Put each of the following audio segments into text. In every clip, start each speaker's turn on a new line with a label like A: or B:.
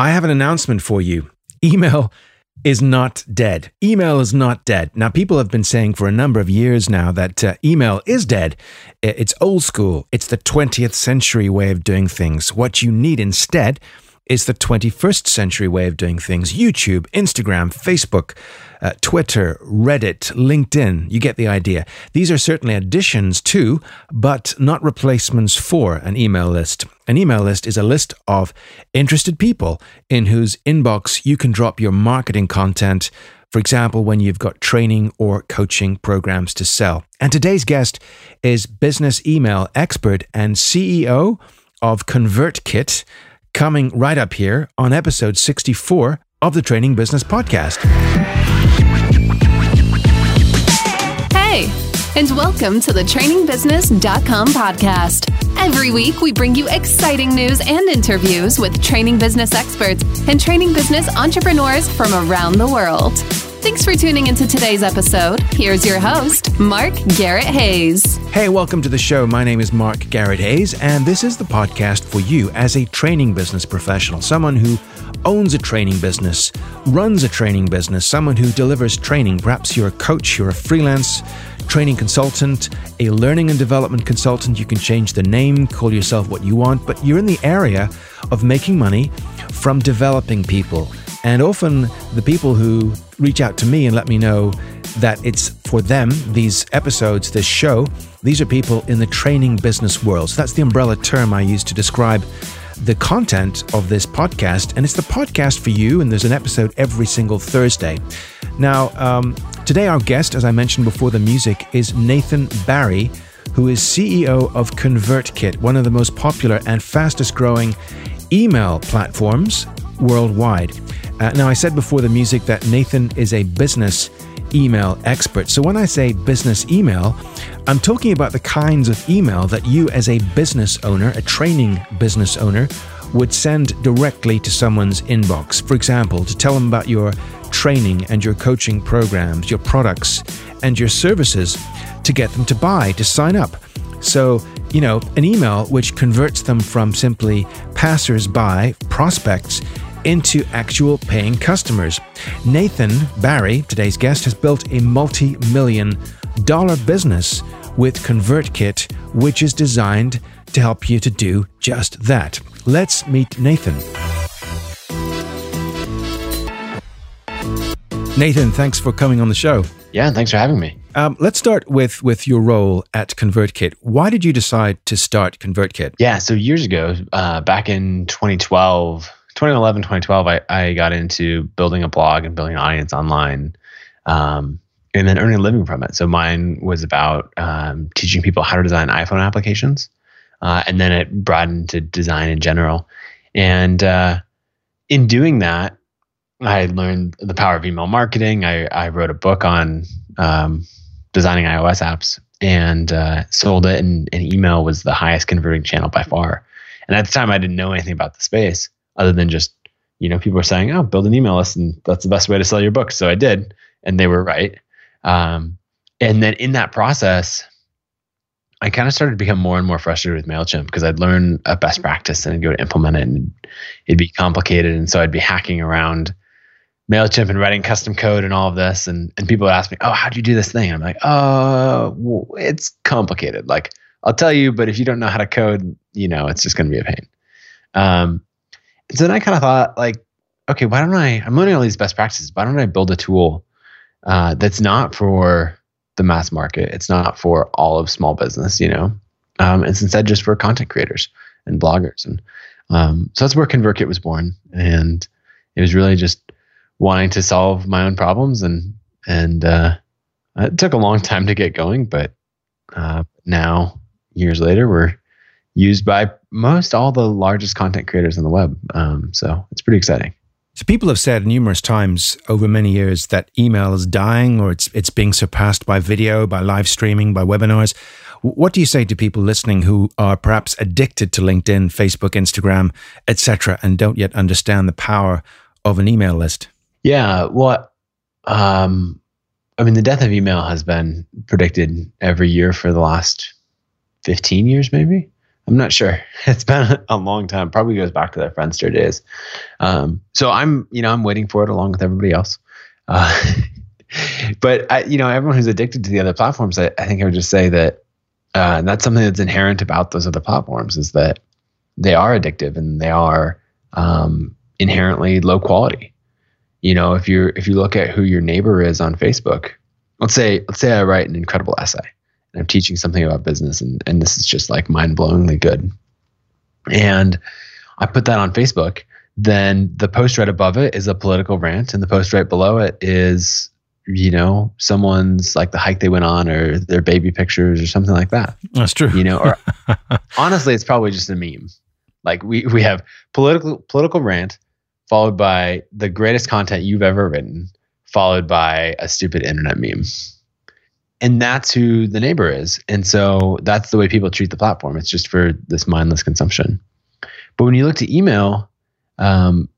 A: I have an announcement for you. Email is not dead. Email is not dead. Now, people have been saying for a number of years now that uh, email is dead. It's old school. It's the 20th century way of doing things. What you need instead is the 21st century way of doing things. YouTube, Instagram, Facebook, uh, Twitter, Reddit, LinkedIn. You get the idea. These are certainly additions to, but not replacements for an email list. An email list is a list of interested people in whose inbox you can drop your marketing content. For example, when you've got training or coaching programs to sell. And today's guest is business email expert and CEO of ConvertKit coming right up here on episode 64 of the Training Business Podcast.
B: Hey, and welcome to the trainingbusiness.com podcast. Every week, we bring you exciting news and interviews with training business experts and training business entrepreneurs from around the world. Thanks for tuning into today's episode. Here's your host, Mark Garrett Hayes.
A: Hey, welcome to the show. My name is Mark Garrett Hayes, and this is the podcast for you as a training business professional, someone who owns a training business, runs a training business, someone who delivers training. Perhaps you're a coach, you're a freelance training consultant, a learning and development consultant. You can change the name, call yourself what you want, but you're in the area of making money from developing people. And often the people who reach out to me and let me know that it's for them, these episodes, this show, these are people in the training business world. So that's the umbrella term I use to describe the content of this podcast. And it's the podcast for you, and there's an episode every single Thursday. Now, um, today, our guest, as I mentioned before the music, is Nathan Barry, who is CEO of ConvertKit, one of the most popular and fastest growing email platforms worldwide. Uh, now, I said before the music that Nathan is a business email expert. So when I say business email, I'm talking about the kinds of email that you, as a business owner, a training business owner, would send directly to someone's inbox. For example, to tell them about your training and your coaching programs, your products, and your services to get them to buy, to sign up. So, you know, an email which converts them from simply passers by, prospects, into actual paying customers. Nathan Barry, today's guest, has built a multi million dollar business with ConvertKit, which is designed to help you to do just that. Let's meet Nathan. Nathan, thanks for coming on the show.
C: Yeah, thanks for having me.
A: Um, let's start with with your role at ConvertKit. Why did you decide to start ConvertKit?
C: Yeah, so years ago, uh, back in 2012, 2011, 2012, I, I got into building a blog and building an audience online. Um, and then earning a living from it. So mine was about um, teaching people how to design iPhone applications, uh, and then it broadened to design in general. And uh, in doing that, I learned the power of email marketing. I, I wrote a book on um, designing iOS apps and uh, sold it, and, and email was the highest converting channel by far. And at the time, I didn't know anything about the space other than just you know people are saying, "Oh, build an email list, and that's the best way to sell your book." So I did, and they were right. Um, and then in that process, I kind of started to become more and more frustrated with MailChimp because I'd learn a best practice and I'd go to implement it and it'd be complicated. And so I'd be hacking around MailChimp and writing custom code and all of this. And, and people would ask me, Oh, how do you do this thing? And I'm like, Oh, it's complicated. Like, I'll tell you, but if you don't know how to code, you know, it's just going to be a pain. Um, so then I kind of thought, like, okay, why don't I, I'm learning all these best practices. Why don't I build a tool uh, that's not for the mass market. It's not for all of small business, you know. Um, it's instead just for content creators and bloggers, and um, so that's where ConvertKit was born. And it was really just wanting to solve my own problems, and and uh, it took a long time to get going, but uh, now years later, we're used by most all the largest content creators on the web. Um, so it's pretty exciting.
A: So people have said numerous times over many years that email is dying or it's it's being surpassed by video, by live streaming, by webinars. What do you say to people listening who are perhaps addicted to LinkedIn, Facebook, Instagram, etc., and don't yet understand the power of an email list?
C: Yeah, well, um, I mean, the death of email has been predicted every year for the last fifteen years, maybe. I'm not sure. It's been a long time. Probably goes back to their Friendster days. Um, so I'm, you know, I'm waiting for it along with everybody else. Uh, but I, you know, everyone who's addicted to the other platforms, I, I think I would just say that uh, that's something that's inherent about those other platforms is that they are addictive and they are um, inherently low quality. You know, if you're if you look at who your neighbor is on Facebook, let's say let's say I write an incredible essay and I'm teaching something about business and, and this is just like mind blowingly good. And I put that on Facebook, then the post right above it is a political rant, and the post right below it is you know, someone's like the hike they went on or their baby pictures or something like that.
A: That's true.
C: You know, or honestly, it's probably just a meme. Like we we have political political rant followed by the greatest content you've ever written, followed by a stupid internet meme. And that's who the neighbor is. And so that's the way people treat the platform. It's just for this mindless consumption. But when you look to email, um,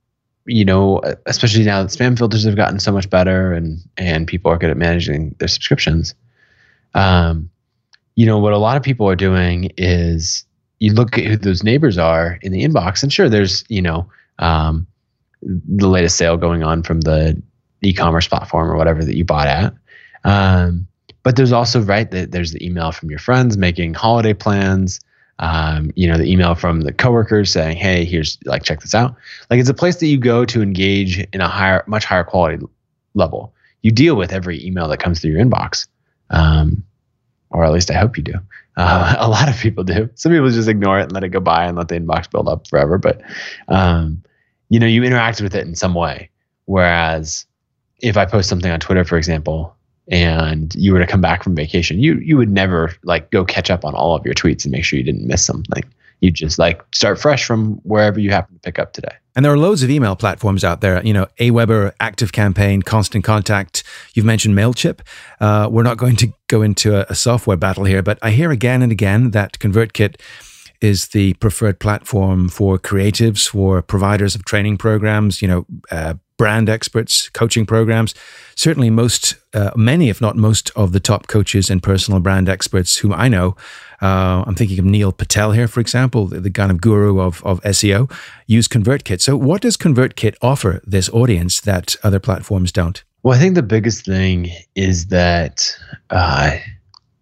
C: you know, especially now that spam filters have gotten so much better and and people are good at managing their subscriptions. Um, you know, what a lot of people are doing is you look at who those neighbors are in the inbox, and sure, there's you know um, the latest sale going on from the e-commerce platform or whatever that you bought at. Um, but there's also right that there's the email from your friends making holiday plans um, you know, the email from the coworkers saying, "Hey, here's like check this out." Like it's a place that you go to engage in a higher, much higher quality level. You deal with every email that comes through your inbox, um, or at least I hope you do. Uh, a lot of people do. Some people just ignore it and let it go by and let the inbox build up forever. But um, you know, you interact with it in some way. Whereas if I post something on Twitter, for example, and you were to come back from vacation, you you would never like go catch up on all of your tweets and make sure you didn't miss something. You just like start fresh from wherever you happen to pick up today.
A: And there are loads of email platforms out there. You know, Aweber, Active Campaign, Constant Contact. You've mentioned Mailchimp. Uh, we're not going to go into a, a software battle here, but I hear again and again that ConvertKit is the preferred platform for creatives, for providers of training programs. You know, uh, brand experts, coaching programs. Certainly, most, uh, many, if not most, of the top coaches and personal brand experts whom I know. Uh, I'm thinking of Neil Patel here, for example, the, the kind of guru of, of SEO, use ConvertKit. So, what does ConvertKit offer this audience that other platforms don't?
C: Well, I think the biggest thing is that uh,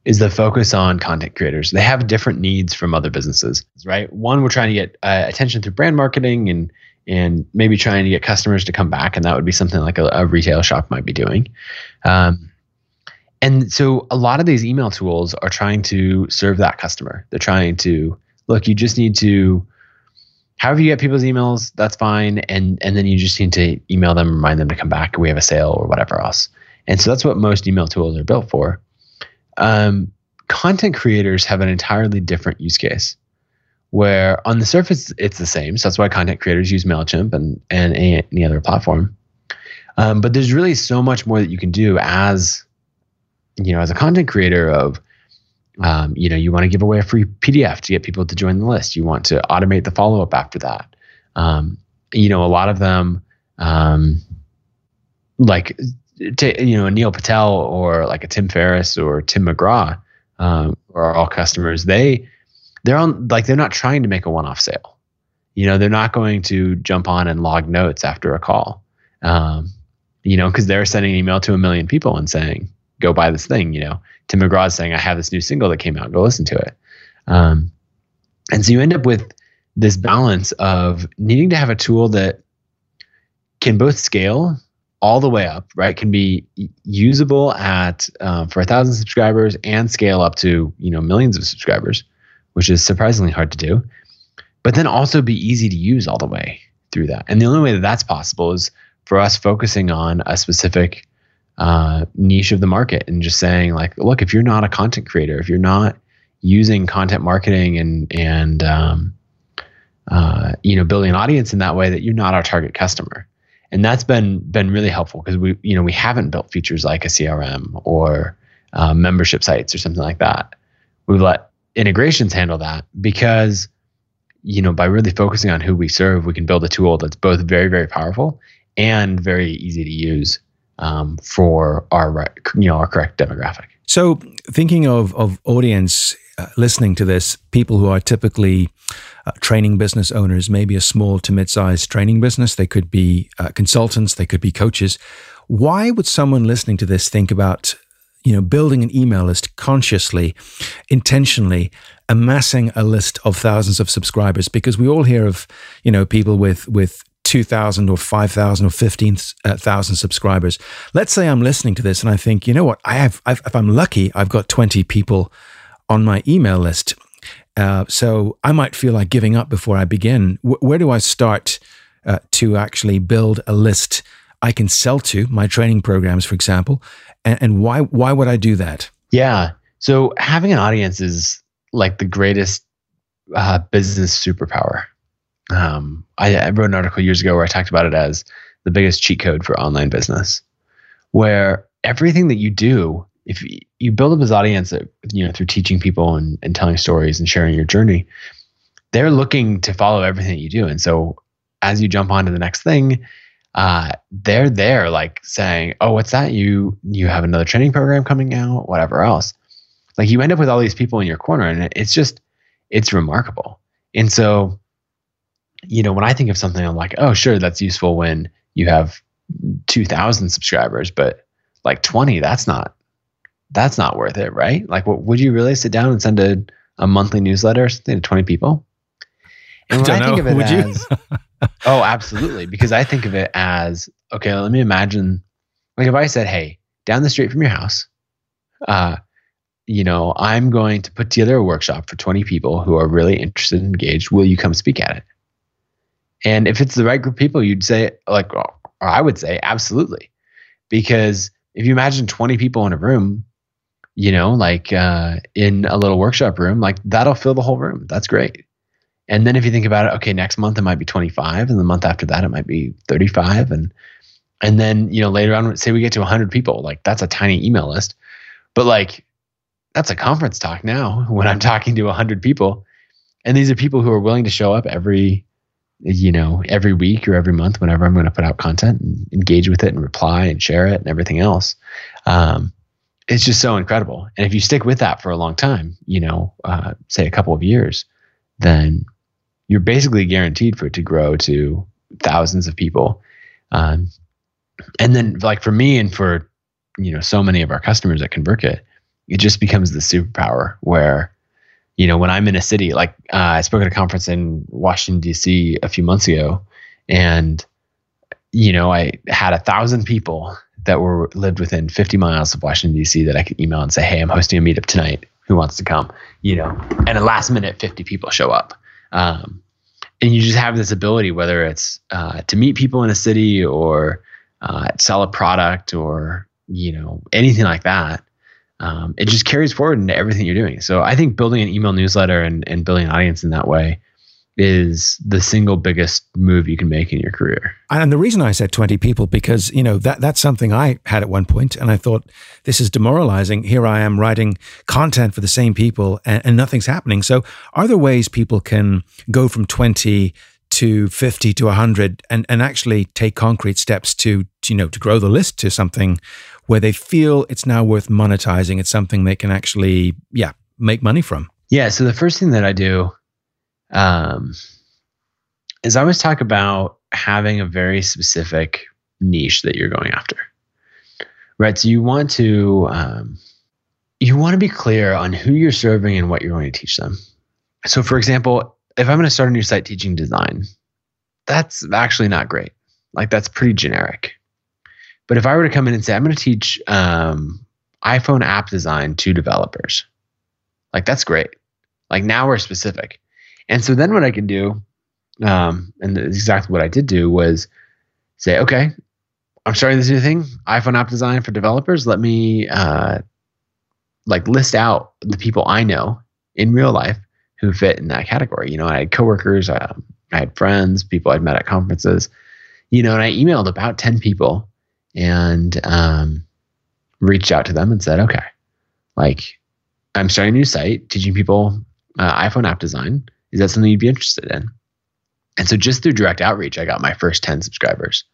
C: is the focus on content creators. They have different needs from other businesses, right? One, we're trying to get uh, attention through brand marketing and and maybe trying to get customers to come back. And that would be something like a, a retail shop might be doing. Um, and so a lot of these email tools are trying to serve that customer. They're trying to look, you just need to however you get people's emails, that's fine. And and then you just need to email them, remind them to come back. We have a sale or whatever else. And so that's what most email tools are built for. Um, content creators have an entirely different use case where on the surface it's the same. So that's why content creators use Mailchimp and and any other platform. Um, but there's really so much more that you can do as you know as a content creator of um, you know you want to give away a free PDF to get people to join the list. You want to automate the follow up after that. Um, you know a lot of them um, like t- you know Neil Patel or like a Tim Ferriss or Tim McGraw um, are all customers. They they're on like they're not trying to make a one-off sale. You know they're not going to jump on and log notes after a call. Um, you know because they're sending an email to a million people and saying go buy this thing you know. Tim mcgraw's saying i have this new single that came out. Go listen to it. Um, and so you end up with this balance of needing to have a tool that can both scale all the way up right? Can be usable at uh, for a thousand subscribers and scale up to you know millions of subscribers which is surprisingly hard to do, but then also be easy to use all the way through that. And the only way that that's possible is for us focusing on a specific uh, niche of the market and just saying like, look, if you're not a content creator, if you're not using content marketing and and um, uh, you know building an audience in that way, that you're not our target customer. And that's been been really helpful because we you know we haven't built features like a CRM or uh, membership sites or something like that. We've let integrations handle that because you know by really focusing on who we serve we can build a tool that's both very very powerful and very easy to use um, for our you know our correct demographic
A: so thinking of of audience uh, listening to this, people who are typically uh, training business owners, maybe a small to mid-sized training business, they could be uh, consultants, they could be coaches. Why would someone listening to this think about you know, building an email list consciously, intentionally, amassing a list of thousands of subscribers because we all hear of, you know, people with with 2,000 or 5,000 or 15,000 subscribers. Let's say I'm listening to this and I think, you know what, I have, I've, if I'm lucky, I've got 20 people on my email list. Uh, so I might feel like giving up before I begin. W- where do I start uh, to actually build a list I can sell to my training programs, for example? And, and why why would I do that?
C: Yeah. So having an audience is like the greatest uh, business superpower. Um, I, I wrote an article years ago where I talked about it as the biggest cheat code for online business, where everything that you do, if you build up this audience, that, you know, through teaching people and, and telling stories and sharing your journey, they're looking to follow everything that you do. And so as you jump on to the next thing, uh, they're there like saying, "Oh, what's that? You you have another training program coming out, whatever else." Like you end up with all these people in your corner, and it's just it's remarkable. And so, you know, when I think of something, I'm like, "Oh, sure, that's useful when you have two thousand subscribers, but like twenty, that's not that's not worth it, right? Like, what would you really sit down and send a a monthly newsletter to twenty people?"
A: And when I, I think of it would as
C: oh, absolutely. Because I think of it as okay, let me imagine like if I said, hey, down the street from your house, uh, you know, I'm going to put together a workshop for 20 people who are really interested and engaged. Will you come speak at it? And if it's the right group of people, you'd say, like, or I would say, absolutely. Because if you imagine 20 people in a room, you know, like uh, in a little workshop room, like that'll fill the whole room. That's great. And then if you think about it, okay, next month it might be 25 and the month after that it might be 35 and and then, you know, later on say we get to 100 people, like that's a tiny email list. But like that's a conference talk now when I'm talking to 100 people. And these are people who are willing to show up every you know, every week or every month whenever I'm going to put out content and engage with it and reply and share it and everything else. Um, it's just so incredible. And if you stick with that for a long time, you know, uh, say a couple of years, then you're basically guaranteed for it to grow to thousands of people. Um, and then like for me and for you know so many of our customers at ConvertKit, it it just becomes the superpower where you know when I'm in a city like uh, I spoke at a conference in Washington D.C. a few months ago, and you know I had a thousand people that were lived within 50 miles of Washington D.C. that I could email and say, "Hey, I'm hosting a meetup tonight. Who wants to come?" You know, and at last minute, 50 people show up. Um, and you just have this ability, whether it's uh, to meet people in a city or uh, sell a product or you know anything like that. Um, it just carries forward into everything you're doing. So I think building an email newsletter and, and building an audience in that way is the single biggest move you can make in your career.
A: And the reason I said 20 people because, you know, that that's something I had at one point and I thought this is demoralizing. Here I am writing content for the same people and, and nothing's happening. So are there ways people can go from 20 to 50 to 100 and, and actually take concrete steps to, to, you know, to grow the list to something where they feel it's now worth monetizing. It's something they can actually, yeah, make money from.
C: Yeah. So the first thing that I do um, is I always talk about having a very specific niche that you're going after, right? So you want to um, you want to be clear on who you're serving and what you're going to teach them. So, for example, if I'm going to start a new site teaching design, that's actually not great. Like that's pretty generic. But if I were to come in and say I'm going to teach um, iPhone app design to developers, like that's great. Like now we're specific. And so then what I could do, um, and exactly what I did do was say, okay, I'm starting this new thing, iPhone app design for developers. Let me uh, like list out the people I know in real life who fit in that category. You know, I had coworkers, um, I had friends, people I'd met at conferences, you know, and I emailed about 10 people and um, reached out to them and said, okay, like I'm starting a new site teaching people uh, iPhone app design. Is that something you'd be interested in? And so just through direct outreach, I got my first 10 subscribers.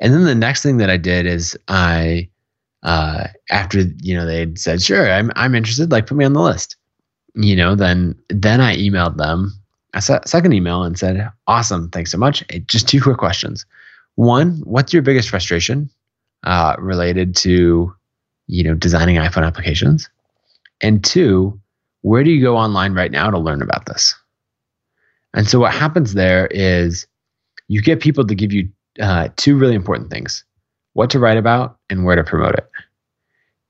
C: And then the next thing that I did is I, uh, after, you know, they'd said, sure, I'm, I'm interested, like put me on the list. you know, then then I emailed them a se- second email and said, "Awesome, thanks so much. Just two quick questions. One, what's your biggest frustration uh, related to, you know, designing iPhone applications? And two, where do you go online right now to learn about this?" And so what happens there is you get people to give you uh, two really important things: what to write about and where to promote it.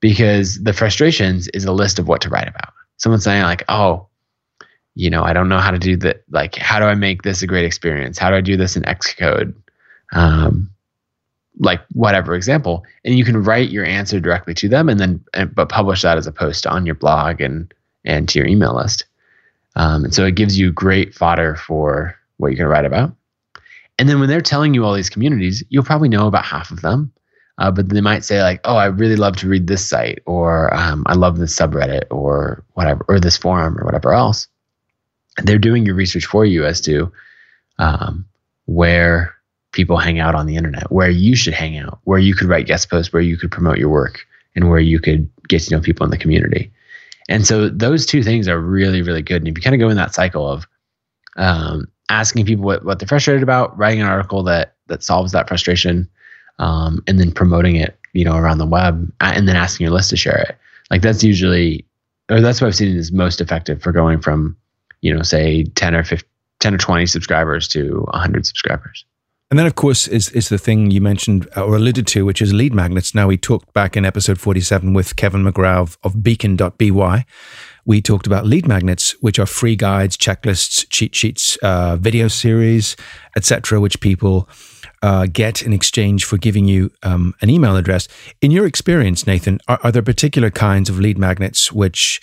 C: Because the frustrations is a list of what to write about. Someone's saying like, "Oh, you know, I don't know how to do that. Like, how do I make this a great experience? How do I do this in Xcode? Um, like whatever example, and you can write your answer directly to them, and then and, but publish that as a post on your blog and and to your email list. Um, and so it gives you great fodder for what going to write about. And then when they're telling you all these communities, you'll probably know about half of them. Uh, but they might say like, "Oh, I really love to read this site," or um, "I love this subreddit," or whatever, or this forum, or whatever else they're doing your research for you as to um, where people hang out on the internet, where you should hang out, where you could write guest posts, where you could promote your work, and where you could get to know people in the community. And so those two things are really, really good. And if you kind of go in that cycle of um, asking people what, what they're frustrated about, writing an article that that solves that frustration, um, and then promoting it, you know, around the web, and then asking your list to share it. Like that's usually, or that's what I've seen is most effective for going from you know, say 10 or 15, 10 or 20 subscribers to 100 subscribers.
A: And then, of course, is, is the thing you mentioned or alluded to, which is lead magnets. Now, we talked back in episode 47 with Kevin McGraw of, of beacon.by. We talked about lead magnets, which are free guides, checklists, cheat sheets, uh, video series, etc., which people uh, get in exchange for giving you um, an email address. In your experience, Nathan, are, are there particular kinds of lead magnets which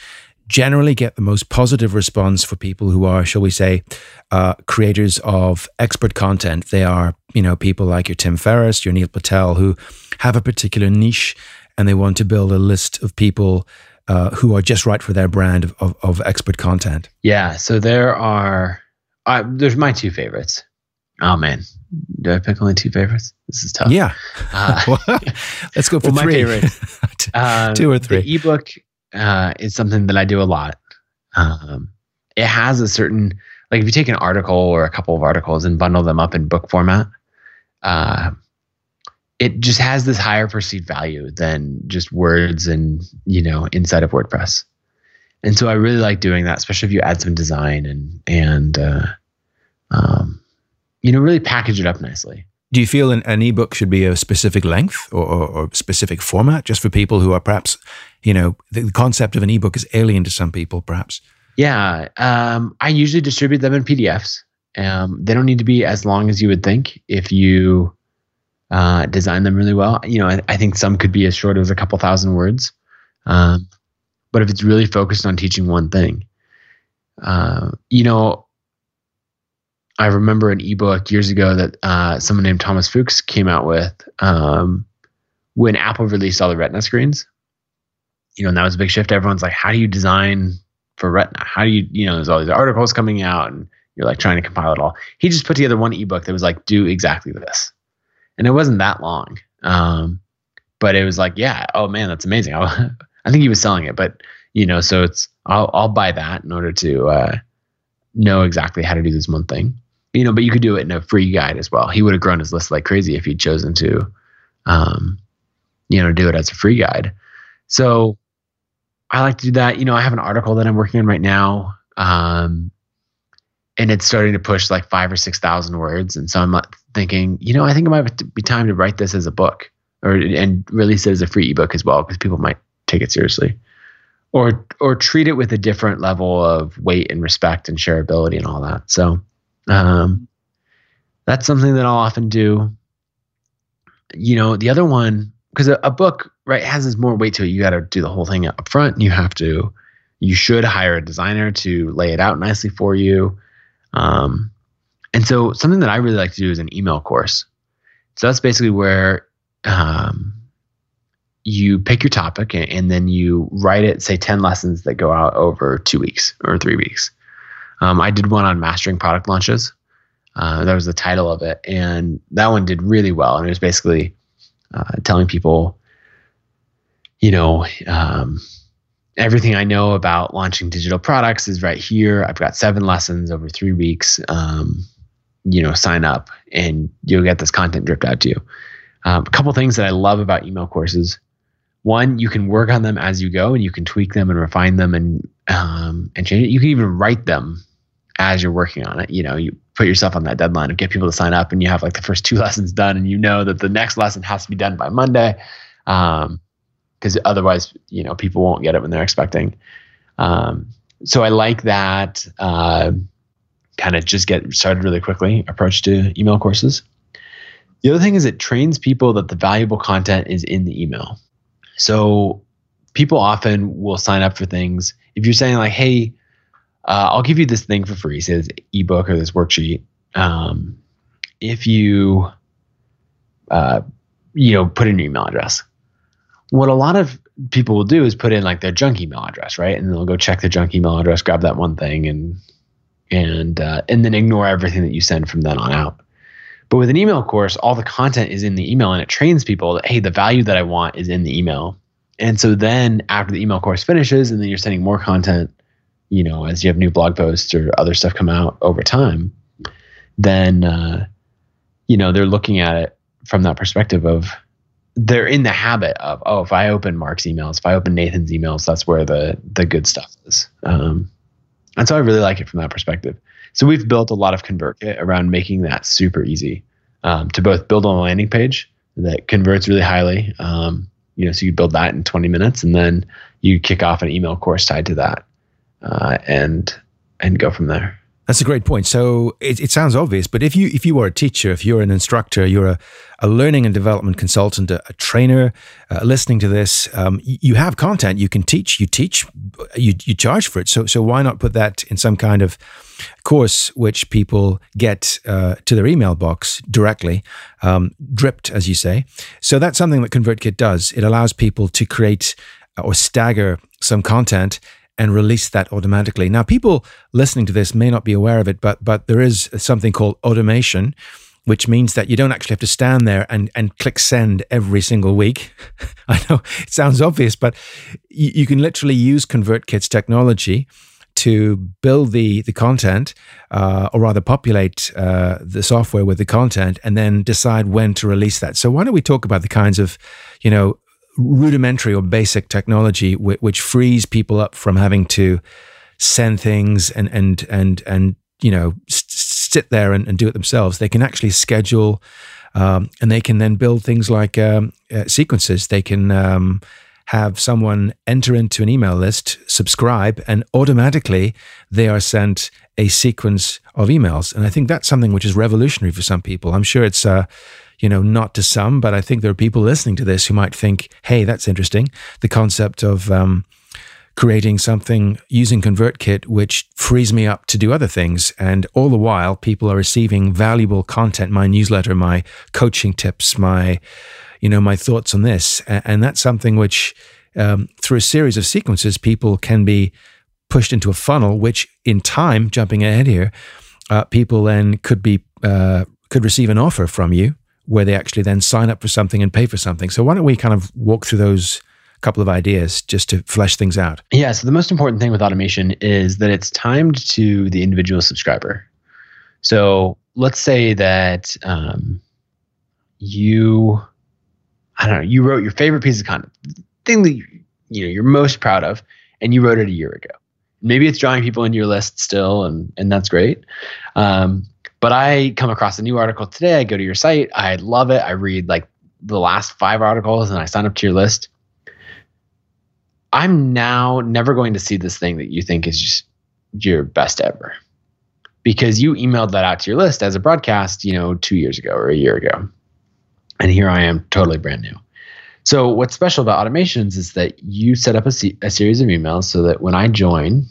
A: generally get the most positive response for people who are, shall we say, uh, creators of expert content. They are, you know, people like your Tim Ferriss, your Neil Patel, who have a particular niche and they want to build a list of people uh, who are just right for their brand of, of, of expert content.
C: Yeah. So there are, uh, there's my two favorites. Oh man, do I pick only two favorites? This is tough.
A: Yeah. Uh, let's go for well, three. My favorite, uh, two or three.
C: The ebook uh, is something that I do a lot. Um, it has a certain like if you take an article or a couple of articles and bundle them up in book format, uh, it just has this higher perceived value than just words and you know inside of WordPress. And so I really like doing that, especially if you add some design and and uh, um, you know really package it up nicely.
A: Do you feel an, an ebook should be a specific length or, or, or, specific format just for people who are perhaps, you know, the concept of an ebook is alien to some people, perhaps?
C: Yeah. Um, I usually distribute them in PDFs. Um, they don't need to be as long as you would think if you uh, design them really well. You know, I, I, think some could be as short as a couple thousand words. Um, but if it's really focused on teaching one thing, uh, you know, I remember an ebook years ago that uh, someone named Thomas Fuchs came out with um, when Apple released all the Retina screens. You know, and that was a big shift. Everyone's like, "How do you design for Retina? How do you, you know?" There's all these articles coming out, and you're like trying to compile it all. He just put together one ebook that was like, "Do exactly this," and it wasn't that long. Um, but it was like, yeah, oh man, that's amazing. I, I think he was selling it, but you know, so it's I'll I'll buy that in order to uh, know exactly how to do this one thing you know, but you could do it in a free guide as well. He would have grown his list like crazy if he'd chosen to, um, you know, do it as a free guide. So I like to do that. You know, I have an article that I'm working on right now. Um, and it's starting to push like five or 6,000 words. And so I'm thinking, you know, I think it might be time to write this as a book or, and release it as a free ebook as well, because people might take it seriously or, or treat it with a different level of weight and respect and shareability and all that. So, um, that's something that I'll often do. You know, the other one, because a, a, book, right, has this more weight to it. You got to do the whole thing up front. You have to, you should hire a designer to lay it out nicely for you. Um, and so something that I really like to do is an email course. So that's basically where um, you pick your topic and, and, then you write it, say 10 lessons that go out over two weeks or three weeks. Um, I did one on mastering product launches. Uh, that was the title of it, and that one did really well. And it was basically uh, telling people, you know, um, everything I know about launching digital products is right here. I've got seven lessons over three weeks. Um, you know, sign up and you'll get this content dripped out to you. Um, a couple things that I love about email courses. One, you can work on them as you go, and you can tweak them and refine them and um, and change it. You can even write them as you're working on it. You know, you put yourself on that deadline of get people to sign up, and you have like the first two lessons done, and you know that the next lesson has to be done by Monday, because um, otherwise, you know, people won't get it when they're expecting. Um, so I like that. Uh, kind of just get started really quickly approach to email courses. The other thing is it trains people that the valuable content is in the email. So people often will sign up for things. If you're saying like, "Hey, uh, I'll give you this thing for free," say this ebook or this worksheet. Um, if you, uh, you know, put in your email address. What a lot of people will do is put in like their junk email address, right? And they'll go check their junk email address, grab that one thing, and and uh, and then ignore everything that you send from then on out. But with an email course, all the content is in the email and it trains people that, hey, the value that I want is in the email. And so then after the email course finishes and then you're sending more content, you know, as you have new blog posts or other stuff come out over time, then, uh, you know, they're looking at it from that perspective of they're in the habit of, oh, if I open Mark's emails, if I open Nathan's emails, that's where the, the good stuff is. Um, and so I really like it from that perspective. So we've built a lot of ConvertKit around making that super easy um, to both build on a landing page that converts really highly. Um, you know, so you build that in 20 minutes, and then you kick off an email course tied to that, uh, and and go from there.
A: That's a great point. So it, it, sounds obvious, but if you if you are a teacher, if you're an instructor, you're a, a learning and development consultant, a, a trainer, uh, listening to this, um, you have content you can teach. You teach, you you charge for it. So so why not put that in some kind of course which people get uh, to their email box directly, um, dripped, as you say. So that's something that ConvertKit does. It allows people to create or stagger some content and release that automatically. Now, people listening to this may not be aware of it, but but there is something called automation, which means that you don't actually have to stand there and, and click send every single week. I know it sounds obvious, but you, you can literally use ConvertKit's technology to build the the content, uh, or rather populate uh, the software with the content, and then decide when to release that. So why don't we talk about the kinds of, you know, rudimentary or basic technology which, which frees people up from having to send things and and and and you know sit there and, and do it themselves. They can actually schedule, um, and they can then build things like um, uh, sequences. They can um, have someone enter into an email list, subscribe, and automatically they are sent a sequence of emails. And I think that's something which is revolutionary for some people. I'm sure it's uh, you know, not to some, but I think there are people listening to this who might think, hey, that's interesting. The concept of um, creating something using ConvertKit, which frees me up to do other things. And all the while, people are receiving valuable content, my newsletter, my coaching tips, my, you know, my thoughts on this. And that's something which, um, through a series of sequences, people can be pushed into a funnel, which in time, jumping ahead here, uh, people then could be uh, could receive an offer from you where they actually then sign up for something and pay for something. So why don't we kind of walk through those couple of ideas just to flesh things out?
C: Yeah. So the most important thing with automation is that it's timed to the individual subscriber. So let's say that um, you, I don't know, you wrote your favorite piece of content, thing that you know you're most proud of, and you wrote it a year ago. Maybe it's drawing people into your list still, and and that's great. Um, but I come across a new article today. I go to your site. I love it. I read like the last five articles and I sign up to your list. I'm now never going to see this thing that you think is just your best ever because you emailed that out to your list as a broadcast, you know, two years ago or a year ago. And here I am totally brand new. So, what's special about automations is that you set up a, a series of emails so that when I join,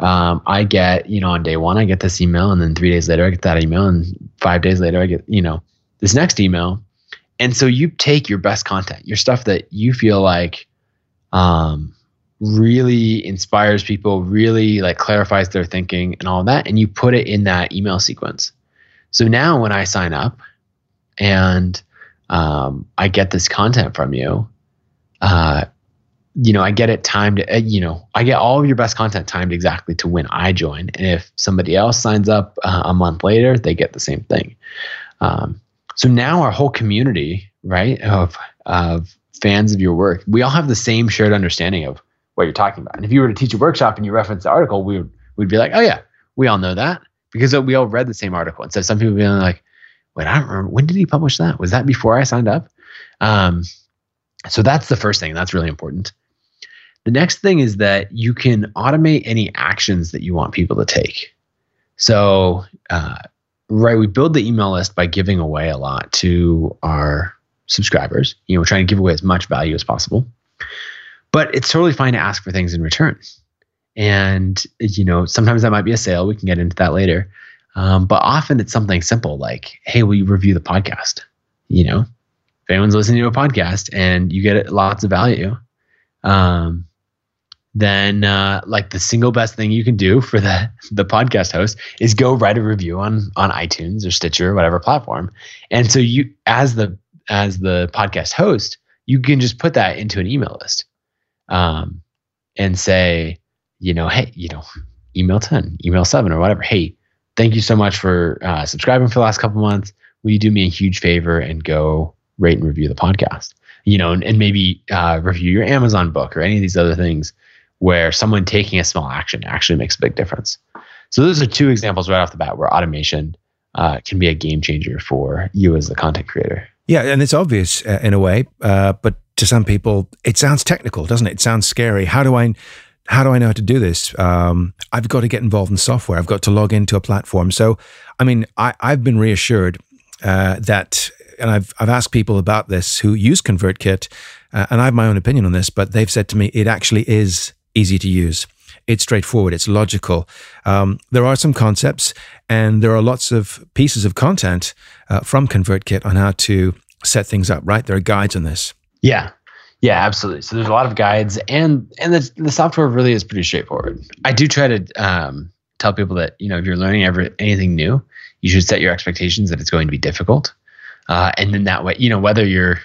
C: um, I get, you know, on day one, I get this email, and then three days later, I get that email, and five days later, I get, you know, this next email. And so you take your best content, your stuff that you feel like um, really inspires people, really like clarifies their thinking and all that, and you put it in that email sequence. So now when I sign up and um, I get this content from you, uh, you know, I get it timed, uh, you know, I get all of your best content timed exactly to when I join. And if somebody else signs up uh, a month later, they get the same thing. Um, so now our whole community, right, of, of fans of your work, we all have the same shared understanding of what you're talking about. And if you were to teach a workshop and you reference the article, we would, we'd be like, oh yeah, we all know that because we all read the same article. And so some people being like, wait, I don't remember. When did he publish that? Was that before I signed up? Um, so that's the first thing. That's really important. The next thing is that you can automate any actions that you want people to take. So, uh, right, we build the email list by giving away a lot to our subscribers. You know, we're trying to give away as much value as possible. But it's totally fine to ask for things in return. And, you know, sometimes that might be a sale. We can get into that later. Um, but often it's something simple like, hey, will you review the podcast? You know, if anyone's listening to a podcast and you get lots of value, um, then uh, like the single best thing you can do for the the podcast host is go write a review on on iTunes or Stitcher or whatever platform. And so you as the as the podcast host, you can just put that into an email list, um, and say, you know, hey, you know, email ten, email seven, or whatever. Hey, thank you so much for uh, subscribing for the last couple months. Will you do me a huge favor and go rate and review the podcast? You know, and, and maybe uh, review your Amazon book or any of these other things where someone taking a small action actually makes a big difference. So those are two examples right off the bat where automation uh, can be a game changer for you as the content creator.
A: Yeah, and it's obvious uh, in a way, uh, but to some people, it sounds technical, doesn't it? It sounds scary. How do I how do I know how to do this? Um, I've got to get involved in software. I've got to log into a platform. So, I mean, I, have been reassured uh, that, and I've, I've asked people about this who use ConvertKit, uh, and I have my own opinion on this, but they've said to me it actually is easy to use. It's straightforward. It's logical. Um, there are some concepts, and there are lots of pieces of content uh, from ConvertKit on how to set things up. Right? There are guides on this.
C: Yeah, yeah, absolutely. So there's a lot of guides, and and the the software really is pretty straightforward. I do try to um, tell people that you know if you're learning ever anything new, you should set your expectations that it's going to be difficult, uh, and then that way, you know, whether you're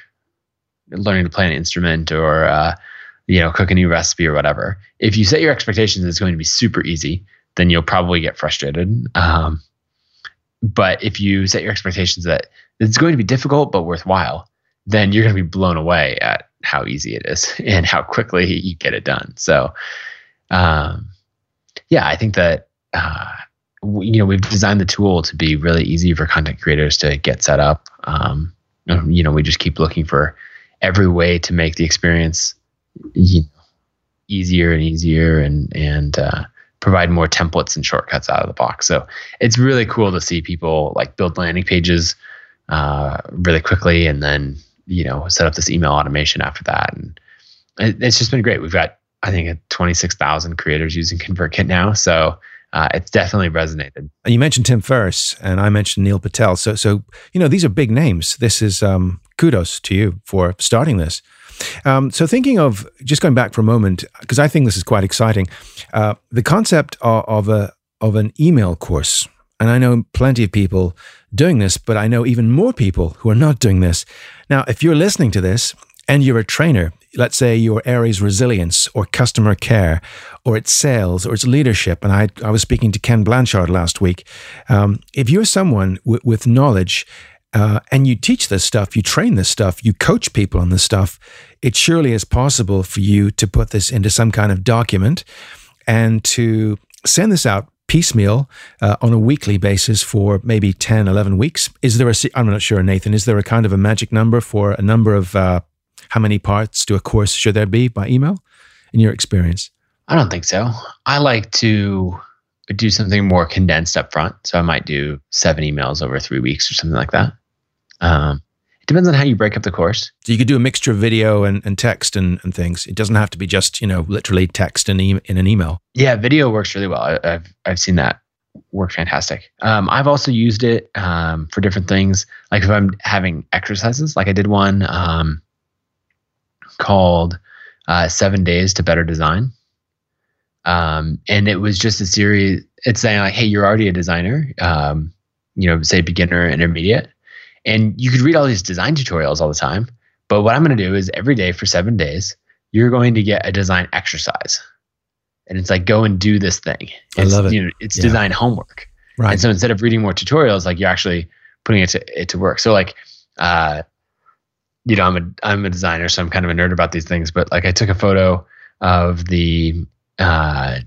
C: learning to play an instrument or uh, you know cook a new recipe or whatever, if you set your expectations it's going to be super easy, then you'll probably get frustrated. Um, but if you set your expectations that it's going to be difficult but worthwhile, then you're going to be blown away at how easy it is and how quickly you get it done. So, um, yeah, I think that uh, you know we've designed the tool to be really easy for content creators to get set up. Um, you know, we just keep looking for every way to make the experience you know, easier and easier, and and uh, provide more templates and shortcuts out of the box. So it's really cool to see people like build landing pages uh, really quickly, and then you know, set up this email automation after that. And it, it's just been great. We've got, I think, 26,000 creators using ConvertKit now. So uh, it's definitely resonated.
A: And You mentioned Tim Ferriss, and I mentioned Neil Patel. So, so you know, these are big names. This is um, kudos to you for starting this. Um, so, thinking of just going back for a moment, because I think this is quite exciting, uh, the concept of, of a of an email course, and I know plenty of people doing this, but I know even more people who are not doing this. Now, if you're listening to this and you're a trainer, let's say your area is resilience or customer care or it's sales or it's leadership, and I, I was speaking to Ken Blanchard last week. Um, if you're someone w- with knowledge uh, and you teach this stuff, you train this stuff, you coach people on this stuff, it surely is possible for you to put this into some kind of document and to send this out piecemeal uh, on a weekly basis for maybe 10, 11 weeks. Is there a, I'm not sure, Nathan, is there a kind of a magic number for a number of uh, how many parts to a course should there be by email in your experience?
C: I don't think so. I like to do something more condensed up front. So I might do seven emails over three weeks or something like that. Um, it depends on how you break up the course.
A: So you could do a mixture of video and, and text and, and things. It doesn't have to be just, you know, literally text in, e- in an email.
C: Yeah, video works really well. I, have I've seen that work fantastic. Um, I've also used it um, for different things. Like if I'm having exercises, like I did one um, called uh, Seven Days to Better Design. Um, and it was just a series, it's saying like, hey, you're already a designer, um, you know, say beginner, intermediate and you could read all these design tutorials all the time. But what I'm going to do is every day for seven days, you're going to get a design exercise. And it's like, go and do this thing.
A: I
C: It's,
A: love it.
C: You know, it's
A: Yeah.
C: design homework.
A: Right.
C: And so instead of reading more tutorials, like you're actually putting it to it to work. So like, uh, you know, I'm a I'm a designer, so I'm kind of a nerd about these things. But like, I took a photo of the uh, I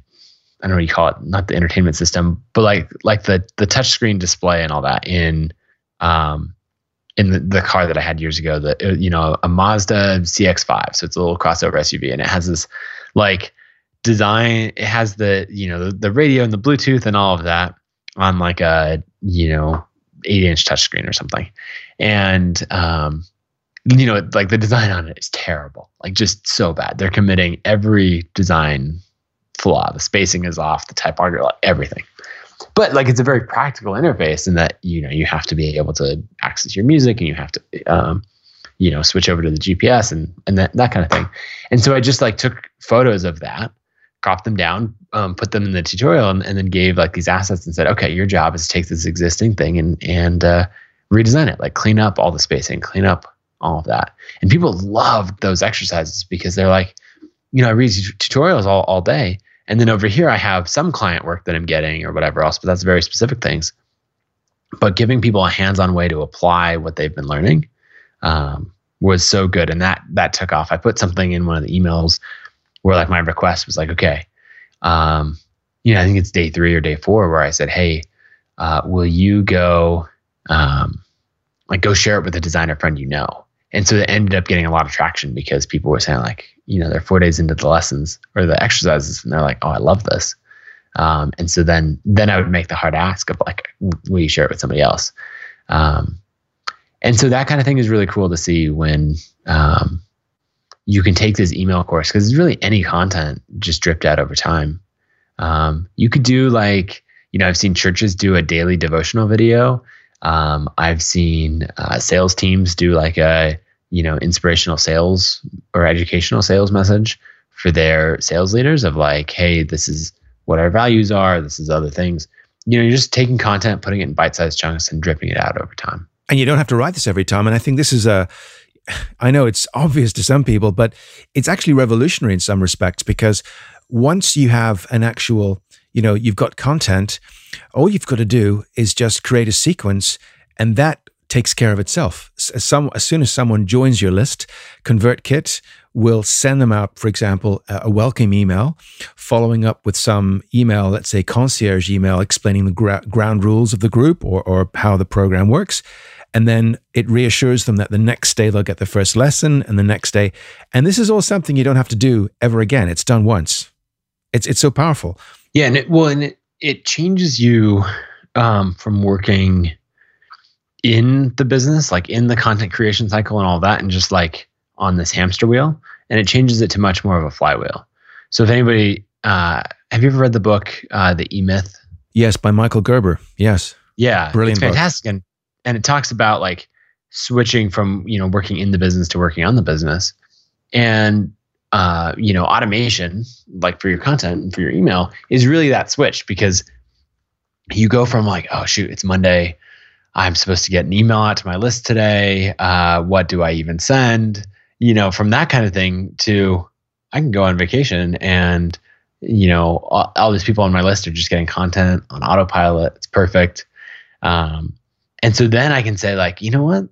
C: don't know what you call it, not the entertainment system, but like like the the touchscreen display and all that in um in the, the car that I had years ago. The uh, you know a Mazda CX-5, so it's a little crossover SUV, and it has this like design. It has the you know the, the radio and the Bluetooth and all of that on like a you know eight inch touchscreen or something, and um you know like the design on it is terrible, like just so bad. They're committing every design flaw. The spacing is off, the typography, everything. But like it's a very practical interface in that you know you have to be able to access your music and you have to um, you know switch over to the GPS and and that that kind of thing. And so I just like took photos of that, cropped them down, um, put them in the tutorial, and, and then gave like these assets and said, okay, your job is to take this existing thing and and uh, redesign it, like clean up all the spacing, clean up all of that. And people loved those exercises because they're like, you know, I read tut- tutorials all, all day. And then over here, I have some client work that I'm getting or whatever else, but that's very specific things. But giving people a hands on way to apply what they've been learning um, was so good. And that, that took off. I put something in one of the emails where like my request was like, okay, um, you know, I think it's day three or day four where I said, hey, uh, will you go, um, like go share it with a designer friend you know? And so it ended up getting a lot of traction because people were saying like, you know, they're four days into the lessons or the exercises, and they're like, "Oh, I love this." Um, and so then, then I would make the hard ask of like, "Will you share it with somebody else?" Um, and so that kind of thing is really cool to see when um, you can take this email course because it's really any content just dripped out over time. Um, you could do like, you know, I've seen churches do a daily devotional video. Um, I've seen uh, sales teams do like a, you know, inspirational sales or educational sales message for their sales leaders of like, hey, this is what our values are. This is other things. You know, you're just taking content, putting it in bite-sized chunks, and dripping it out over time.
A: and you don't have to write this every time. And I think this is a, I know it's obvious to some people, but it's actually revolutionary in some respects because once you have an actual, you know, you've got content, all you've got to do is just create a sequence and that takes care of itself. As, some, as soon as someone joins your list, ConvertKit will send them out, for example, a welcome email, following up with some email, let's say concierge email, explaining the gra- ground rules of the group or, or how the program works. And then it reassures them that the next day they'll get the first lesson and the next day. And this is all something you don't have to do ever again. It's done once. It's, it's so powerful.
C: Yeah, and it, well, and it, it changes you um, from working in the business, like in the content creation cycle and all that, and just like on this hamster wheel, and it changes it to much more of a flywheel. So, if anybody, uh, have you ever read the book, uh, The E Myth?
A: Yes, by Michael Gerber. Yes.
C: Yeah,
A: Brilliant
C: it's
A: book.
C: fantastic, and and it talks about like switching from you know working in the business to working on the business, and uh, you know automation like for your content and for your email is really that switch because you go from like oh shoot it's Monday, I'm supposed to get an email out to my list today. Uh, what do I even send? You know, from that kind of thing to I can go on vacation and you know all, all these people on my list are just getting content on autopilot. It's perfect. Um, and so then I can say, like, you know what?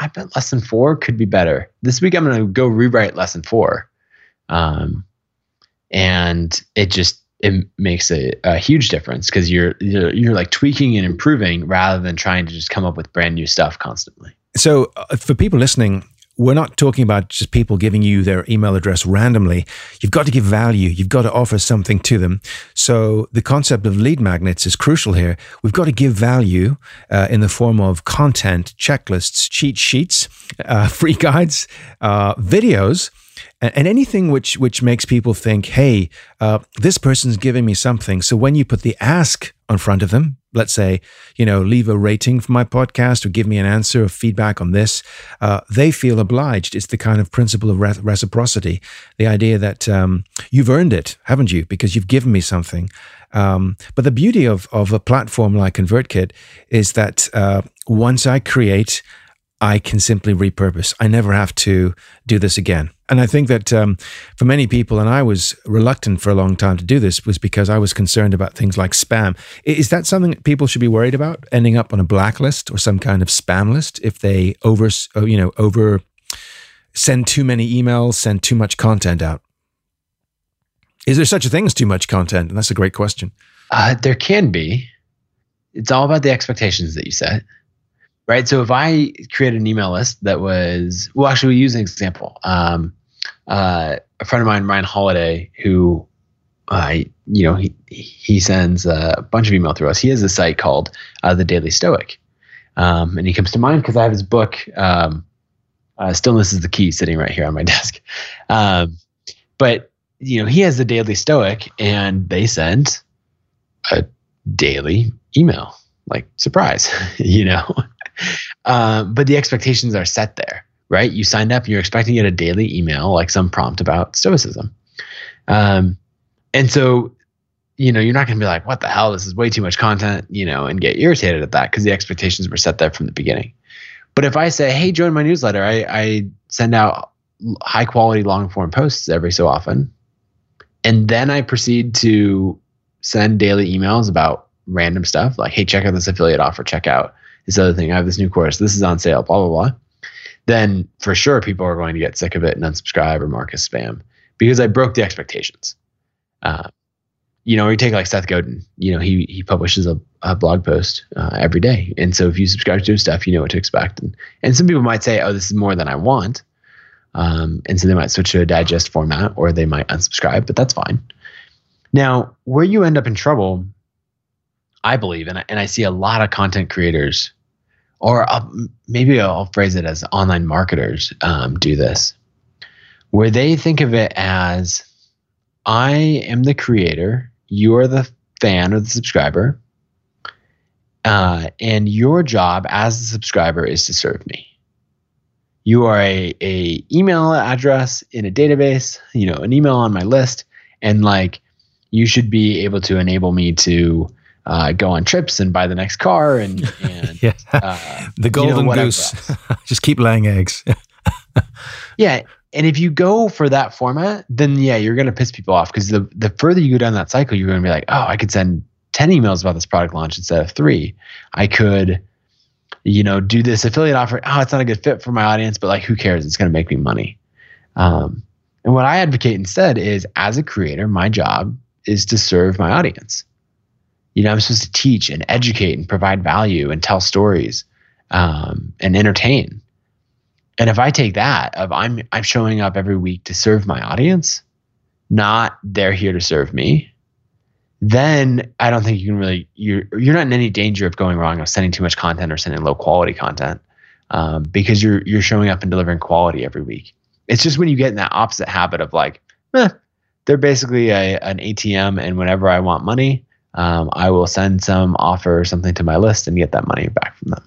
C: I bet lesson four could be better. This week I'm going to go rewrite lesson four. Um, and it just, it makes a, a huge difference because you're, you're, you're like tweaking and improving rather than trying to just come up with brand new stuff constantly.
A: So, uh, for people listening, we're not talking about just people giving you their email address randomly. You've got to give value. You've got to offer something to them. So, the concept of lead magnets is crucial here. We've got to give value uh, in the form of content, checklists, cheat sheets, uh, free guides, uh, videos. And anything which which makes people think, hey, uh, this person's giving me something. So when you put the ask on front of them, let's say, you know, leave a rating for my podcast or give me an answer or feedback on this, uh, they feel obliged. It's the kind of principle of re- reciprocity, the idea that um, you've earned it, haven't you? Because you've given me something. Um, but the beauty of of a platform like ConvertKit is that uh, once I create I can simply repurpose. I never have to do this again. And I think that um, for many people, and I was reluctant for a long time to do this, was because I was concerned about things like spam. Is that something that people should be worried about? Ending up on a blacklist or some kind of spam list if they over, uh, you know, over send too many emails, send too much content out? Is there such a thing as too much content? And that's a great question.
C: Uh, there can be. It's all about the expectations that you set right? So if I create an email list that was, well, actually, we use an example. Um, uh, a friend of mine, Ryan Holiday, who, uh, you know, he he sends a bunch of email through us. He has a site called uh, the Daily Stoic, um, and he comes to mind because I have his book. Um, uh, Stillness is the key, sitting right here on my desk. Um, but you know, he has the Daily Stoic, and they send a daily email, like surprise, you know. Uh, but the expectations are set there, right? You signed up, you're expecting to get a daily email, like some prompt about stoicism. Um, and so, you know, you're not going to be like, what the hell? This is way too much content, you know, and get irritated at that because the expectations were set there from the beginning. But if I say, hey, join my newsletter, I, I send out high quality long form posts every so often. And then I proceed to send daily emails about random stuff like, hey, check out this affiliate offer, check out this other thing. I have this new course. This is on sale, blah, blah, blah. Then for sure people are going to get sick of it and unsubscribe or mark as spam because I broke the expectations. Uh, you know, you take like Seth Godin, you know, he he publishes a, a blog post uh, every day. And so if you subscribe to his stuff, you know what to expect. And, and some people might say, oh, this is more than I want. Um, and so they might switch to a digest format or they might unsubscribe, but that's fine. Now, where you end up in trouble, I believe, and I, and I see a lot of content creators or I'll, maybe I'll phrase it as online marketers um, do this, where they think of it as I am the creator, you are the fan or the subscriber, uh, and your job as the subscriber is to serve me. You are a, a email address in a database, you know, an email on my list, and like you should be able to enable me to uh, go on trips and buy the next car and, and
A: yeah. uh, the golden you know, goose. Just keep laying eggs.
C: yeah. And if you go for that format, then yeah, you're going to piss people off because the, the further you go down that cycle, you're going to be like, oh, I could send 10 emails about this product launch instead of three. I could, you know, do this affiliate offer. Oh, it's not a good fit for my audience, but like, who cares? It's going to make me money. Um, and what I advocate instead is as a creator, my job is to serve my audience. You know, I'm supposed to teach and educate and provide value and tell stories um, and entertain. And if I take that of I'm I'm showing up every week to serve my audience, not they're here to serve me, then I don't think you can really you're you're not in any danger of going wrong of sending too much content or sending low quality content um, because you're you're showing up and delivering quality every week. It's just when you get in that opposite habit of like, eh, they're basically a, an ATM, and whenever I want money, um, I will send some offer or something to my list and get that money back from them.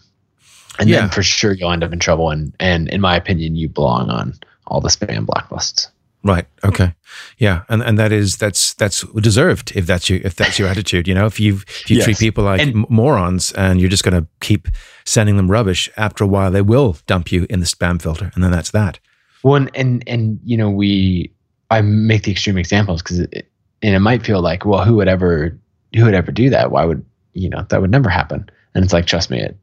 C: And yeah. then for sure you'll end up in trouble. And and in my opinion, you belong on all the spam blacklists.
A: Right. Okay. Yeah. And and that is that's that's deserved if that's your if that's your attitude. You know, if you if you yes. treat people like and, morons and you're just going to keep sending them rubbish, after a while they will dump you in the spam filter, and then that's that.
C: One and, and and you know we I make the extreme examples because and it might feel like well who would ever who would ever do that? Why would you know that would never happen? And it's like, trust me, it,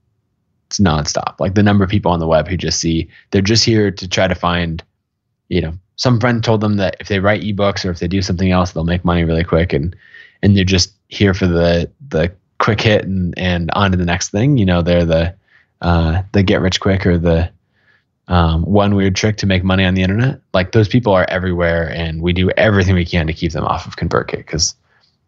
C: it's nonstop. Like the number of people on the web who just see they're just here to try to find, you know, some friend told them that if they write ebooks or if they do something else, they'll make money really quick, and and they're just here for the the quick hit and and on to the next thing. You know, they're the uh, the get rich quick or the um, one weird trick to make money on the internet. Like those people are everywhere, and we do everything we can to keep them off of ConvertKit because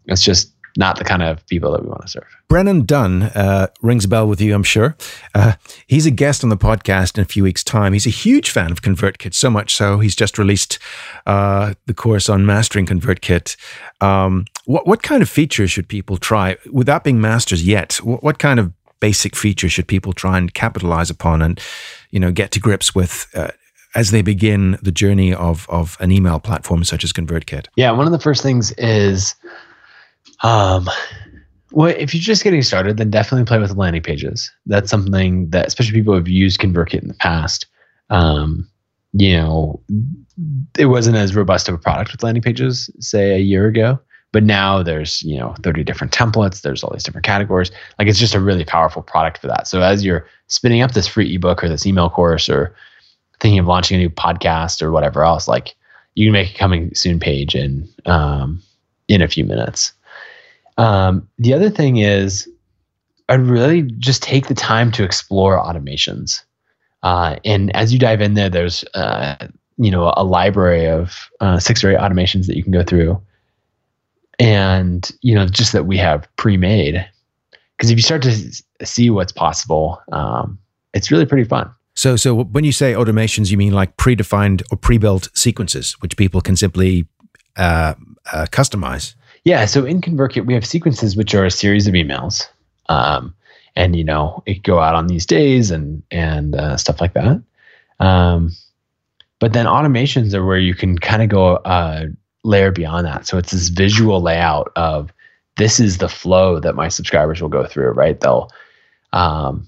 C: it's just not the kind of people that we want to serve.
A: Brennan Dunn uh, rings a bell with you, I'm sure. Uh, he's a guest on the podcast in a few weeks' time. He's a huge fan of ConvertKit, so much so he's just released uh, the course on mastering ConvertKit. Um, what what kind of features should people try without being masters yet? What, what, kind of basic features should people try and capitalize upon and you know get to grips with? Uh, as they begin the journey of, of an email platform such as ConvertKit?
C: Yeah, one of the first things is um, Well, if you're just getting started, then definitely play with landing pages. That's something that, especially people have used ConvertKit in the past, um, you know, it wasn't as robust of a product with landing pages, say a year ago. But now there's, you know, 30 different templates. There's all these different categories. Like it's just a really powerful product for that. So as you're spinning up this free ebook or this email course or thinking of launching a new podcast or whatever else, like you can make a coming soon page in um, in a few minutes. Um, the other thing is, I'd really just take the time to explore automations. Uh, and as you dive in there, there's uh, you know a library of uh, six or eight automations that you can go through, and you know just that we have pre-made. Because if you start to see what's possible, um, it's really pretty fun.
A: So, so when you say automations, you mean like predefined or pre-built sequences, which people can simply uh, uh, customize.
C: Yeah. So in ConvertKit, we have sequences which are a series of emails, um, and you know it go out on these days and and uh, stuff like that. Um, but then automations are where you can kind of go a uh, layer beyond that. So it's this visual layout of this is the flow that my subscribers will go through. Right? They'll um,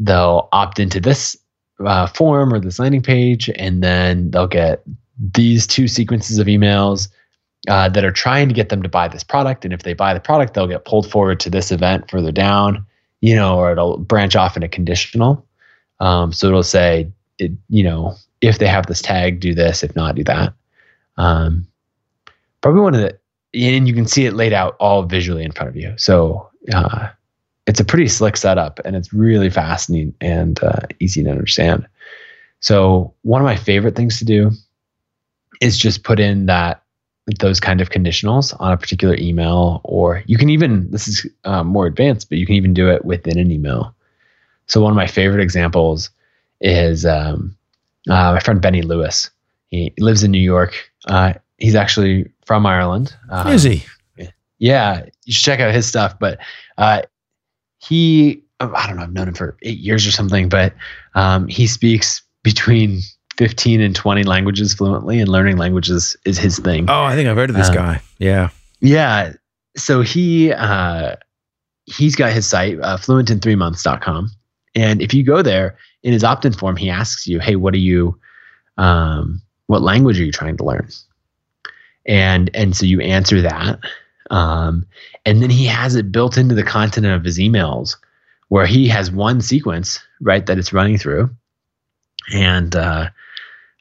C: they'll opt into this uh, form or this landing page, and then they'll get these two sequences of emails uh, that are trying to get them to buy this product. And if they buy the product, they'll get pulled forward to this event further down, you know, or it'll branch off in a conditional. Um, so it'll say, it, you know, if they have this tag, do this. If not, do that. Um, probably one of the, and you can see it laid out all visually in front of you. So uh, it's a pretty slick setup and it's really fascinating and uh, easy to understand. So one of my favorite things to do is just put in that those kind of conditionals on a particular email, or you can even this is um, more advanced, but you can even do it within an email. So one of my favorite examples is um, uh, my friend Benny Lewis. He lives in New York. Uh, he's actually from Ireland.
A: Um, is he?
C: Yeah, you should check out his stuff. But uh, he I don't know, I've known him for eight years or something, but um, he speaks between 15 and 20 languages fluently, and learning languages is his thing.
A: Oh, I think I've heard of this um, guy. Yeah.
C: Yeah. So he, uh, he's got his site, uh, fluentin3months.com. And if you go there in his opt in form, he asks you, Hey, what are you, um, what language are you trying to learn? And, and so you answer that. Um, and then he has it built into the content of his emails where he has one sequence, right, that it's running through. And, uh,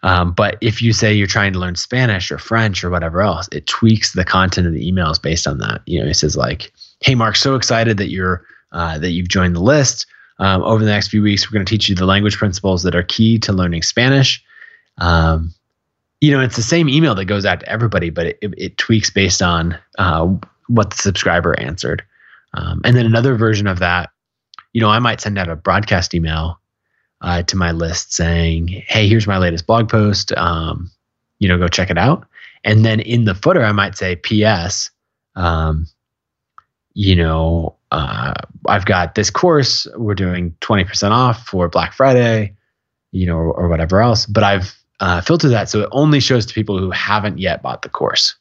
C: um, but if you say you're trying to learn Spanish or French or whatever else, it tweaks the content of the emails based on that. You know, it says like, "Hey, Mark, so excited that you're uh, that you've joined the list. Um, over the next few weeks, we're going to teach you the language principles that are key to learning Spanish." Um, you know, it's the same email that goes out to everybody, but it, it, it tweaks based on uh, what the subscriber answered. Um, and then another version of that, you know, I might send out a broadcast email uh, to my list saying, "Hey, here's my latest blog post. Um, you know, go check it out." And then in the footer, I might say, "P.S. Um, you know, uh, I've got this course. We're doing twenty percent off for Black Friday, you know, or, or whatever else. But I've uh, filtered that so it only shows to people who haven't yet bought the course."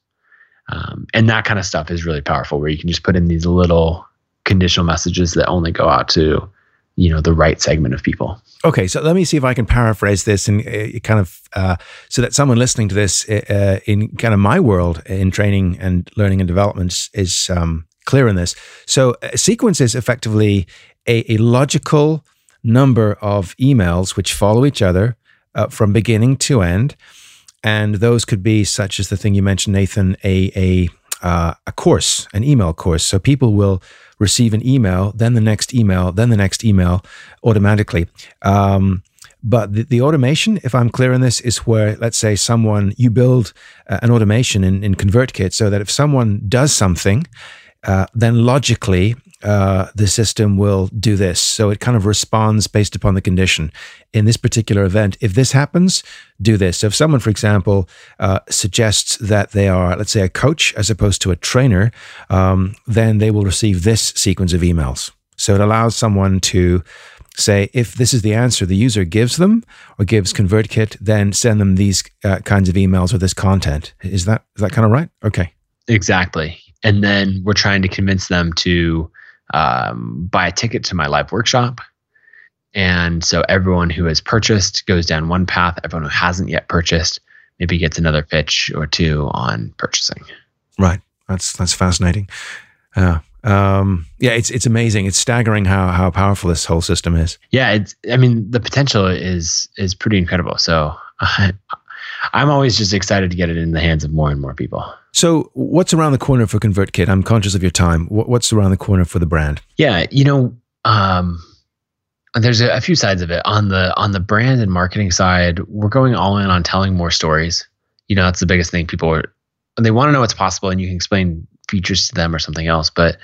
C: Um, and that kind of stuff is really powerful, where you can just put in these little conditional messages that only go out to you know the right segment of people.
A: Okay so let me see if i can paraphrase this and uh, kind of uh, so that someone listening to this uh, uh in kind of my world in training and learning and development is um, clear in this. So a sequence is effectively a, a logical number of emails which follow each other uh, from beginning to end. And those could be such as the thing you mentioned nathan a a uh, a course an email course. So people will receive an email, then the next email, then the next email automatically. Um, but the, the, automation, if I'm clear on this, is where, let's say, someone, you build uh, an automation in, in ConvertKit so that if someone does something, uh, then logically uh, the system will do this. So it kind of responds based upon the condition. In this particular event, if this happens, do this. So if someone, for example, uh, suggests that they are, let's say, a coach as opposed to a trainer, um, then they will receive this sequence of emails. So it allows someone to say, if this is the answer the user gives them or gives ConvertKit, then send them these uh, kinds of emails or this content. Is that is that kind of right? Okay.
C: Exactly and then we're trying to convince them to um, buy a ticket to my live workshop. And so everyone who has purchased goes down one path. Everyone who hasn't yet purchased maybe gets another pitch or two on purchasing.
A: Right. That's that's fascinating. Uh, um, yeah, it's it's amazing. It's staggering how how powerful this whole system is.
C: Yeah, it's. I mean, the potential is is pretty incredible. So I, I'm always just excited to get it in the hands of more and more people.
A: So, what's around the corner for ConvertKit? I'm conscious of your time. What's around the corner for the brand?
C: Yeah, you know, um, there's a, a, few sides of it. On the on the brand and marketing side, we're going all in on telling more stories. You know, that's the biggest thing. People are they want to know what's possible, and you can explain features to them or something else. But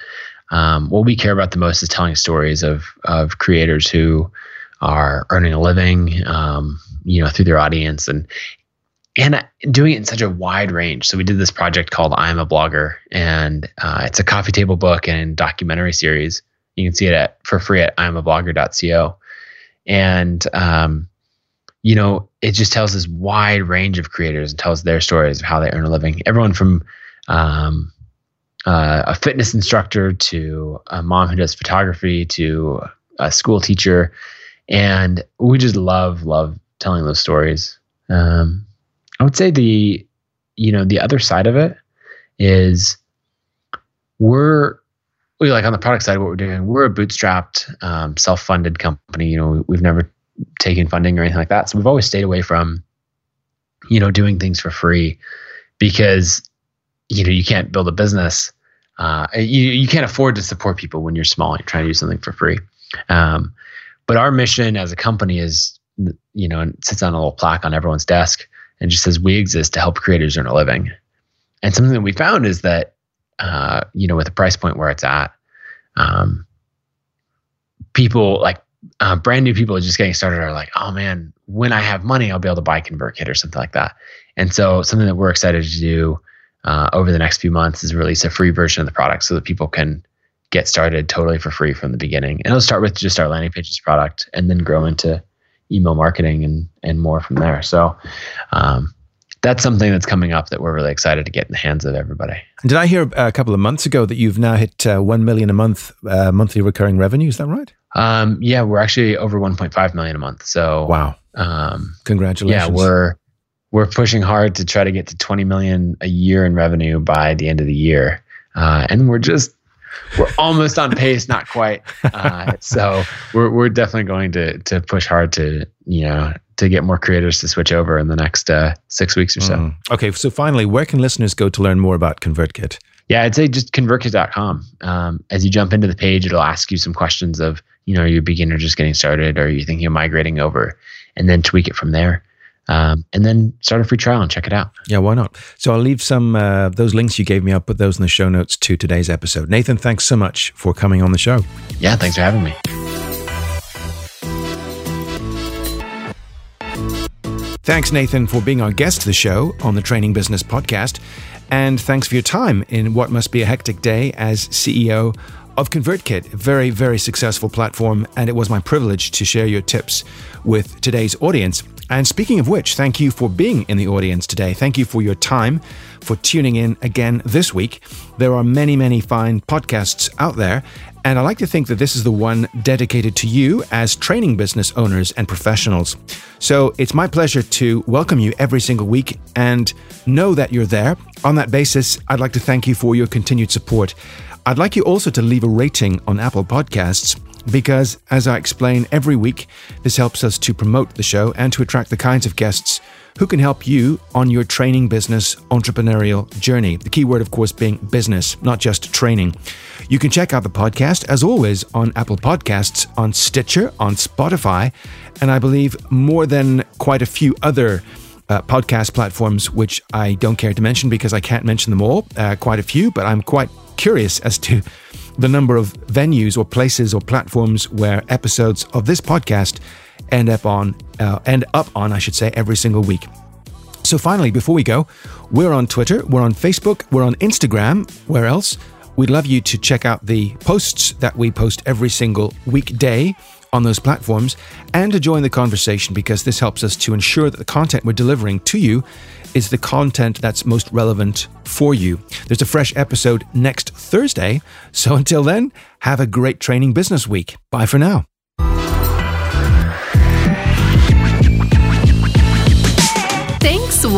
C: um, what we care about the most is telling stories of of creators who are earning a living, um, you know, through their audience, and and doing it in such a wide range. So we did this project called "I'm a Blogger," and uh, it's a coffee table book and documentary series. You can see it at, for free at i'mablogger.co, and um, you know, it just tells this wide range of creators and tells their stories of how they earn a living. Everyone from um, uh, a fitness instructor to a mom who does photography to a school teacher, and we just love love telling those stories. Um, I would say the you know the other side of it is we're we like on the product side of what we're doing we're a bootstrapped um, self-funded company you know we've never taken funding or anything like that. So we've always stayed away from you know doing things for free because you know you can't build a business uh, you, you can't afford to support people when you're small you're trying to do something for free. Um, but our mission as a company is you know and sits on a little plaque on everyone's desk and just says we exist to help creators earn a living. And something that we found is that, uh, you know, with the price point where it's at, um, people like uh, brand new people just getting started are like, oh man, when I have money, I'll be able to buy ConvertKit or something like that. And so, something that we're excited to do uh, over the next few months is release a free version of the product so that people can get started totally for free from the beginning. And it'll start with just our landing pages product and then grow into email marketing and and more from there. So um, that's something that's coming up that we're really excited to get in the hands of everybody.
A: Did I hear a couple of months ago that you've now hit uh, one million a month uh, monthly recurring revenue? Is that right?
C: Um, yeah, we're actually over 1.5 million a month. So
A: wow, um, congratulations!
C: Yeah, we're we're pushing hard to try to get to 20 million a year in revenue by the end of the year, uh, and we're just we're almost on pace, not quite. Uh, so we're we're definitely going to to push hard to you know to get more creators to switch over in the next uh, six weeks or so. Mm.
A: Okay, so finally, where can listeners go to learn more about ConvertKit?
C: Yeah, I'd say just convertkit.com. Um, as you jump into the page, it'll ask you some questions of you know, are you're a beginner just getting started, or are you're thinking of migrating over, and then tweak it from there um, and then start a free trial and check it out.
A: Yeah, why not? So I'll leave some uh, those links you gave me. I'll put those in the show notes to today's episode. Nathan, thanks so much for coming on the show.
C: Yeah, thanks for having me.
A: Thanks, Nathan, for being our guest to the show on the Training Business Podcast. And thanks for your time in what must be a hectic day as CEO of ConvertKit, very, very successful platform. And it was my privilege to share your tips with today's audience. And speaking of which, thank you for being in the audience today. Thank you for your time, for tuning in again this week. There are many, many fine podcasts out there. And I like to think that this is the one dedicated to you as training business owners and professionals. So it's my pleasure to welcome you every single week and know that you're there. On that basis, I'd like to thank you for your continued support. I'd like you also to leave a rating on Apple Podcasts because, as I explain every week, this helps us to promote the show and to attract the kinds of guests who can help you on your training business entrepreneurial journey. The key word, of course, being business, not just training. You can check out the podcast, as always, on Apple Podcasts, on Stitcher, on Spotify, and I believe more than quite a few other. Uh, podcast platforms, which I don't care to mention because I can't mention them all, uh, quite a few, but I'm quite curious as to the number of venues or places or platforms where episodes of this podcast end up on, uh, end up on, I should say, every single week. So finally, before we go, we're on Twitter, we're on Facebook, we're on Instagram. Where else? We'd love you to check out the posts that we post every single weekday on those platforms and to join the conversation because this helps us to ensure that the content we're delivering to you is the content that's most relevant for you. There's a fresh episode next Thursday. So until then, have a great training business week. Bye for now.